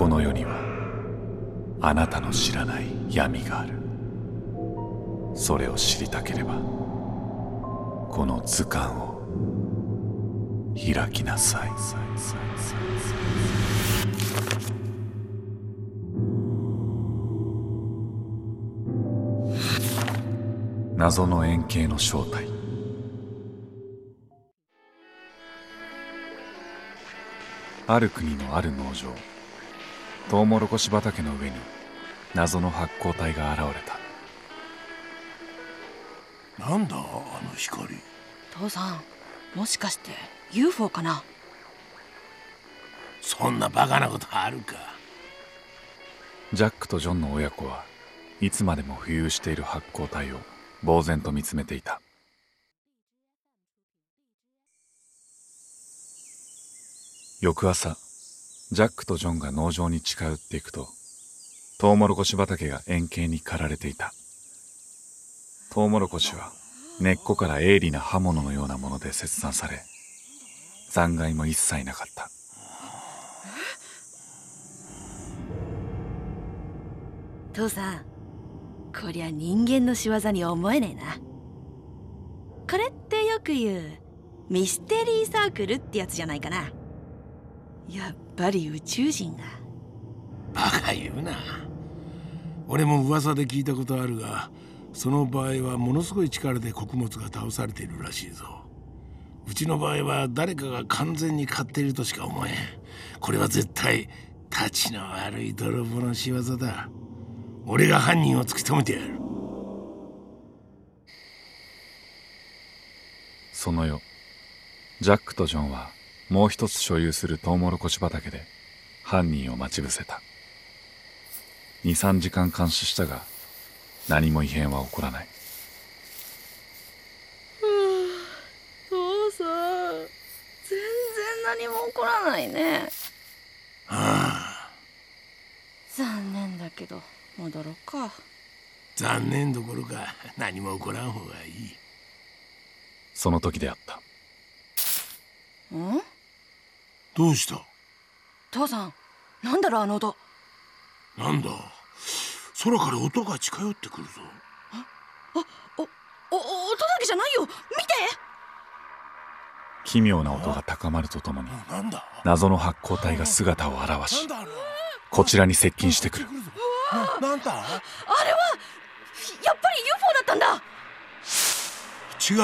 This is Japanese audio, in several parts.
この世にはあなたの知らない闇がある。それを知りたければこの図鑑を開きなさい。謎の円形の正体。ある国のある農場。トウモロコシ畑の上に謎の発光体が現れた。なんだあの光。父さんもしかして UFO かな？そんなバカなことあるか。ジャックとジョンの親子はいつまでも浮遊している発光体を呆然と見つめていた。翌朝ジャックとジョンが農場に近寄っていくとトウモロコシ畑が円形に刈られていた。トウモロコシは根っこから鋭利な刃物のようなもので切断され残骸も一切なかった。父さんこりゃ人間の仕業に思えねえな。これってよく言うミステリーサークルってやつじゃないかな。やっぱり宇宙人がバカ言うな。俺も噂で聞いたことあるがその場合はものすごい力で穀物が倒されているらしいぞ。うちの場合は誰かが完全に買っているとしか思えん。これは絶対たちの悪い泥棒の仕業だ。俺が犯人を突き止めてやる。その夜ジャックとジョンはもう一つ所有するトウモロコシ畑で犯人を待ち伏せた。23時間監視したが何も異変は起こらない。父さん。全然何も起こらないね。ああ。残念だけど戻ろうか。残念どころか何も起こらん方がいい。その時であった。ん？どうした？父さんなんだろうあの音。なんだ？空から音が近寄ってくるぞ。あおお音だけじゃないよ。見て！奇妙な音が高まるとともに謎の発光体が姿を現しこちらに接近してくる。なんだ？あれはやっぱり UFO だったんだ。違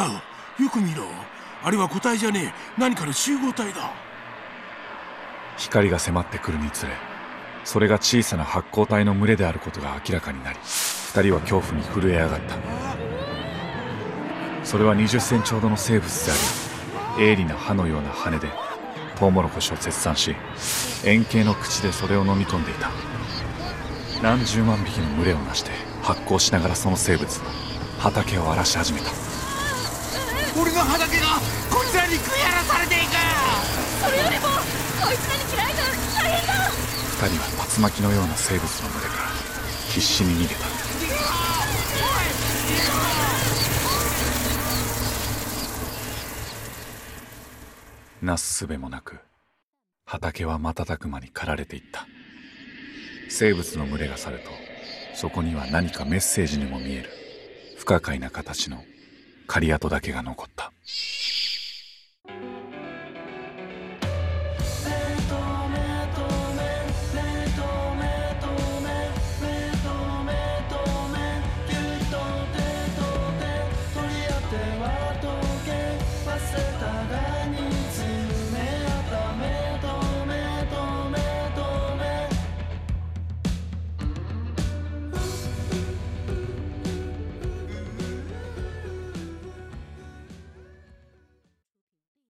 う。よく見ろ。あれは個体じゃねえ。何かの集合体だ光が迫ってくるにつれそれが小さな発光体の群れであることが明らかになり二人は恐怖に震え上がった。それは20センチほどの生物であり鋭利な歯のような羽でトウモロコシを切断し円形の口でそれを飲み込んでいた。何十万匹の群れをなして発光しながらその生物は畑を荒らし始めた。俺の畑がこいつらに食い荒ら二人は竜巻のような生物の群れから必死に逃げた。なすすべもなく畑は瞬く間に刈られていった。生物の群れが去るとそこには何かメッセージにも見える。不可解な形の刈り跡だけが残った。